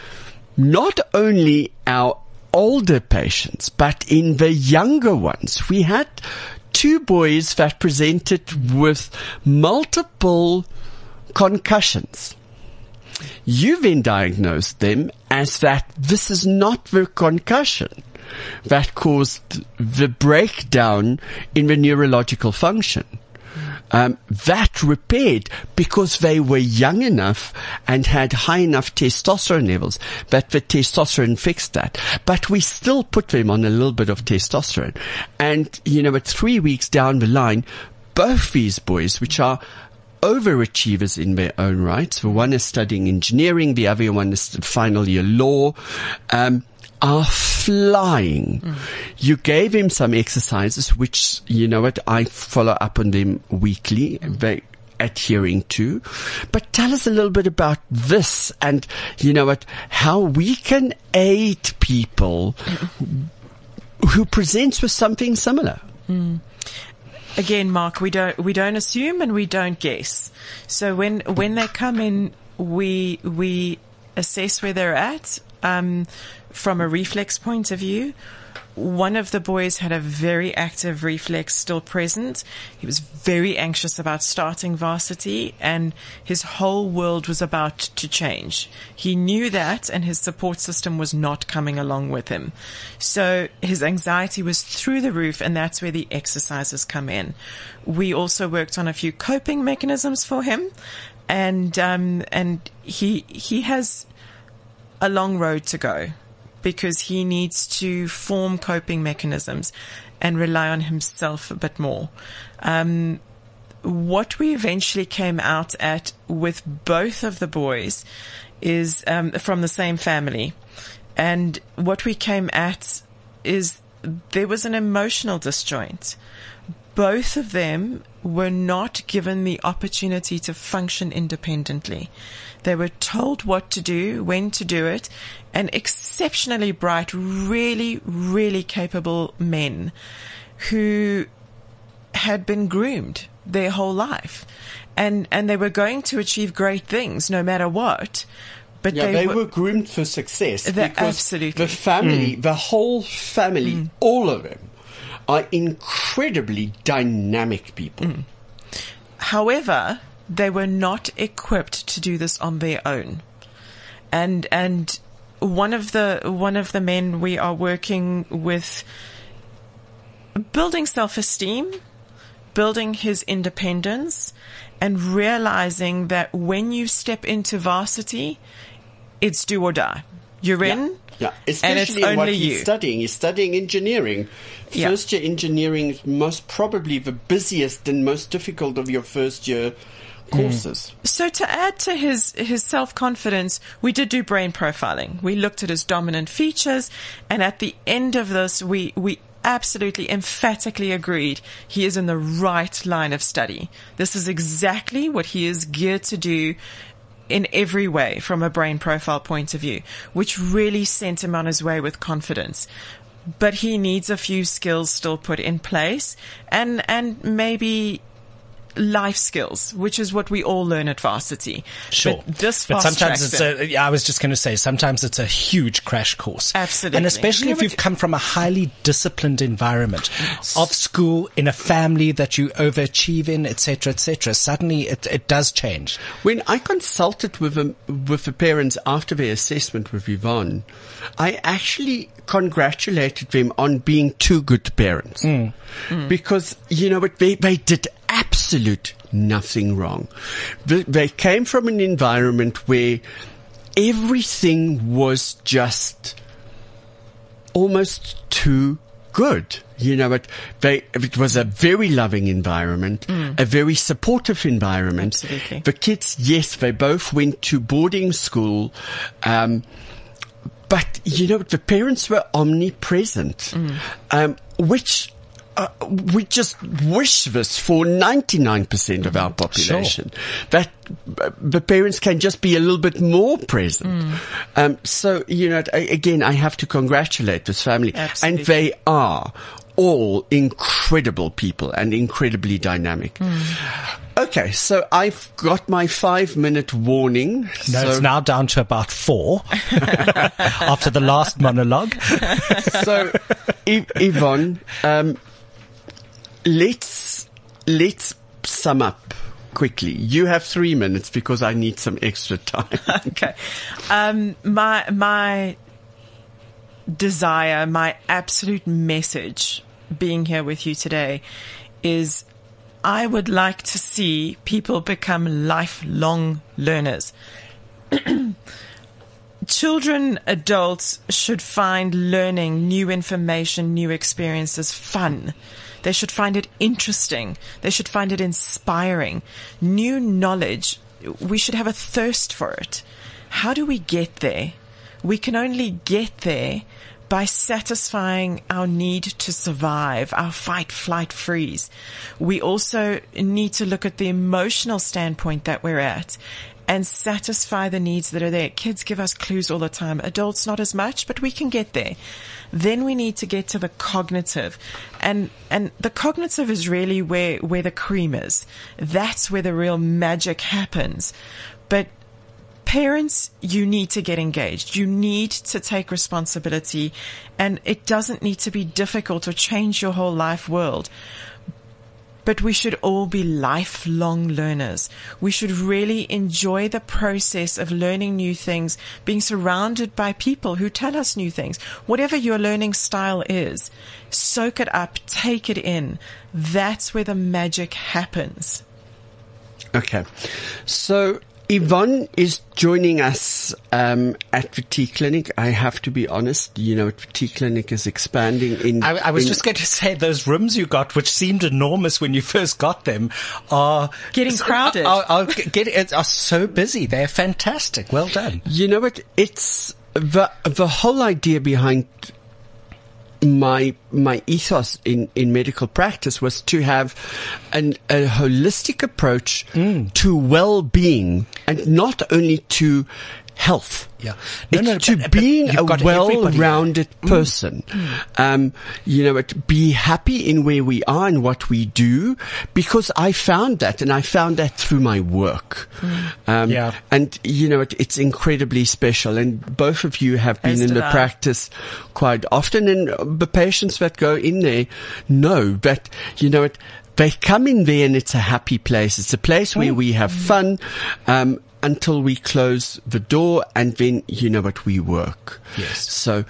[SPEAKER 2] not only our older patients, but in the younger ones, we had two boys that presented with multiple concussions. You then diagnosed them as that this is not the concussion that caused the breakdown in the neurological function. Um, that repaired because they were young enough and had high enough testosterone levels that the testosterone fixed that. But we still put them on a little bit of testosterone. And, you know, at three weeks down the line, both these boys, which are overachievers in their own right. The one is studying engineering, the other one is final year law, um, are flying. You gave him some exercises, which, you know what, I follow up on them weekly. They, adhering to. But tell us a little bit about this and, you know what, how we can aid people who presents with something similar.
[SPEAKER 3] again, Mark, we don't we don't assume and we don't guess. So when when they come in, we we assess where they're at um, from a reflex point of view. One of the boys had a very active reflex still present. He was very anxious about starting varsity and his whole world was about to change. He knew that and his support system was not coming along with him. So his anxiety was through the roof and that's where the exercises come in. We also worked on a few coping mechanisms for him and, um, and he, he has a long road to go because he needs to form coping mechanisms and rely on himself a bit more. Um, what we eventually came out at with both of the boys is um, from the same family. And what we came at is there was an emotional disjoint. Both of them were not given the opportunity to function independently. They were told what to do, when to do it, and exceptionally bright, really, really capable men who had been groomed their whole life. And, and they were going to achieve great things no matter what. But
[SPEAKER 2] Yeah,
[SPEAKER 3] they,
[SPEAKER 2] they,
[SPEAKER 3] were,
[SPEAKER 2] were, groomed for success
[SPEAKER 3] They're
[SPEAKER 2] because
[SPEAKER 3] absolutely.
[SPEAKER 2] the family, mm. the whole family, mm. all of them, are incredibly dynamic people. Mm.
[SPEAKER 3] However, they were not equipped to do this on their own. And and one of the one of the men we are working with building self-esteem, building his independence and realizing that when you step into varsity, it's do or die. You're in
[SPEAKER 2] Yeah,
[SPEAKER 3] and it's
[SPEAKER 2] especially in what he's
[SPEAKER 3] you.
[SPEAKER 2] studying. He's studying engineering.
[SPEAKER 3] Yeah.
[SPEAKER 2] First year engineering is most probably the busiest and most difficult of your first year courses. Mm.
[SPEAKER 3] So to add to his his self confidence, we did do brain profiling. We looked at his dominant features, and at the end of this, we we absolutely emphatically agreed he is in the right line of study. This is exactly what he is geared to do. In every way, from a brain profile point of view, which really sent him on his way with confidence. But he needs a few skills still put in place, and and maybe life skills, which is what we all learn at varsity.
[SPEAKER 1] Sure.
[SPEAKER 3] But this
[SPEAKER 1] but
[SPEAKER 3] fast
[SPEAKER 1] sometimes it's
[SPEAKER 3] it.
[SPEAKER 1] a, yeah, I was just going to say, sometimes it's a huge crash course.
[SPEAKER 3] Absolutely.
[SPEAKER 1] And especially
[SPEAKER 3] Yeah,
[SPEAKER 1] if you've come from a highly disciplined environment of school, in a family that you overachieve in, etc., etc., suddenly it, it does change.
[SPEAKER 2] When I consulted with the, with the parents after their assessment with Yvonne, I actually congratulated them on being two good parents. Hmm. Hmm. Because, you know what, they, they did absolute nothing wrong. They, came from an environment where everything was just almost too good. You know, it, they, it was a very loving environment, a very supportive environment.
[SPEAKER 3] Absolutely.
[SPEAKER 2] The kids, yes, they both went to boarding school. Um, but you know, the parents were omnipresent, um, which uh, we just wish this for 99% of our population. That uh, the parents can just be a little bit more present. Um, so, you know, again, I have to congratulate this family.
[SPEAKER 3] Absolutely.
[SPEAKER 2] And they are all incredible people and incredibly dynamic. Okay, so I've got my five minute warning.
[SPEAKER 1] No,
[SPEAKER 2] so
[SPEAKER 1] it's now down to about four after the last monologue.
[SPEAKER 2] so, Yvonne, um, let's let's sum up quickly. You have three minutes because I need some extra time.
[SPEAKER 3] okay. Um, my my desire, my absolute message, being here with you today, is I would like to see people become lifelong learners. Children, adults should find learning new information, new experiences fun. They should find it interesting. They should find it inspiring. New knowledge, we should have a thirst for it. How do we get there? We can only get there by satisfying our need to survive, our fight, flight, freeze. We also need to look at the emotional standpoint that we're at and satisfy the needs that are there. Kids give us clues all the time. Adults not as much, but we can get there. Then we need to get to the cognitive. And, and the cognitive is really where, where the cream is. That's where the real magic happens. But parents, you need to get engaged. You need to take responsibility and it doesn't need to be difficult or change your whole life world. But we should all be lifelong learners. We should really enjoy the process of learning new things, being surrounded by people who tell us new things. Whatever your learning style is, soak it up, take it in. That's where the magic happens.
[SPEAKER 2] Okay. So Yvonne is joining us um, at the T Clinic. I have to be honest, you know, the T Clinic is expanding in.
[SPEAKER 1] I, I was
[SPEAKER 2] in-
[SPEAKER 1] just going to say those rooms you got, which seemed enormous when you first got them, are
[SPEAKER 3] Getting crowded.
[SPEAKER 1] Are, are, get, are so busy. They're fantastic. Well done.
[SPEAKER 2] You know what? It's the the whole idea behind my my ethos in, in medical practice was to have an, a holistic approach mm. to well being and not only to health.
[SPEAKER 1] Yeah. No,
[SPEAKER 2] it's
[SPEAKER 1] no,
[SPEAKER 2] to
[SPEAKER 1] but- but
[SPEAKER 2] being
[SPEAKER 1] you've
[SPEAKER 2] a
[SPEAKER 1] got everybody there.
[SPEAKER 2] well-rounded person. Um, you know, it, be happy in where we are and what we do, because I found that, and I found that through my work. Um,
[SPEAKER 1] Yeah.
[SPEAKER 2] and you know, it, it's incredibly special. And both of you have been
[SPEAKER 3] As
[SPEAKER 2] in the
[SPEAKER 3] I.
[SPEAKER 2] practice quite often, and the patients that go in there know that you know it. They come in there and it's a happy place. It's a place where we have fun. Um, until we close the door and then you know what we work.
[SPEAKER 1] Yes.
[SPEAKER 2] So,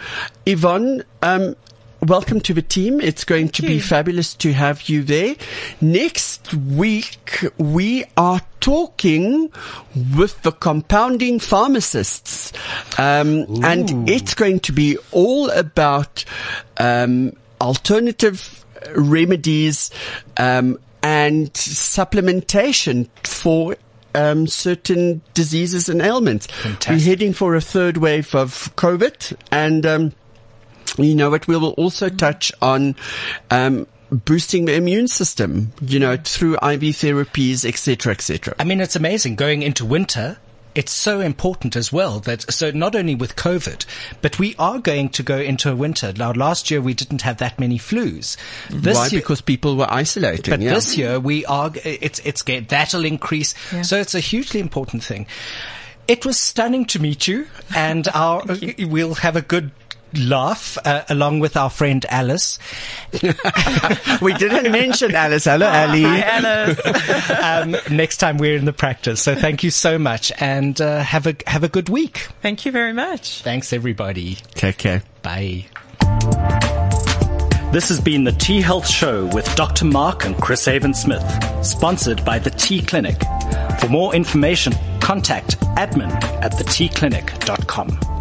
[SPEAKER 2] Yvonne, um, welcome to the team. It's going to be fabulous to have you there. Next week, we are talking with the compounding pharmacists. Um, and it's going to be all about, um, alternative remedies, um, and supplementation for um, certain diseases and ailments.
[SPEAKER 1] Fantastic.
[SPEAKER 2] We're heading for a third wave of COVID, and um, you know what? We will also touch on. Um, boosting the immune system, you know, through IV therapies, etc., etc.
[SPEAKER 1] I mean, it's amazing going into winter. It's so important as well that so not only with COVID, but we are going to go into a winter. Now, last year we didn't have that many flus.
[SPEAKER 2] This Why? Year, because people were isolating.
[SPEAKER 1] But
[SPEAKER 2] yeah.
[SPEAKER 1] this year we are. It's it's that'll increase. Yeah. So it's a hugely important thing. It was stunning to meet you, and our you. we'll have a good laugh uh, along with our friend Alice.
[SPEAKER 2] we didn't mention Alice. Hello, Ali.
[SPEAKER 3] Hi, Alice.
[SPEAKER 1] um, next time we're in the practice. So thank you so much, and uh, have a have a good week.
[SPEAKER 3] Thank you very much.
[SPEAKER 1] Thanks, everybody.
[SPEAKER 2] Take care.
[SPEAKER 1] Bye. This has been the T Health Show with Dr. Mark and Chris Avant Smith, sponsored by the T Clinic. For more information, contact admin at thetclinic.com.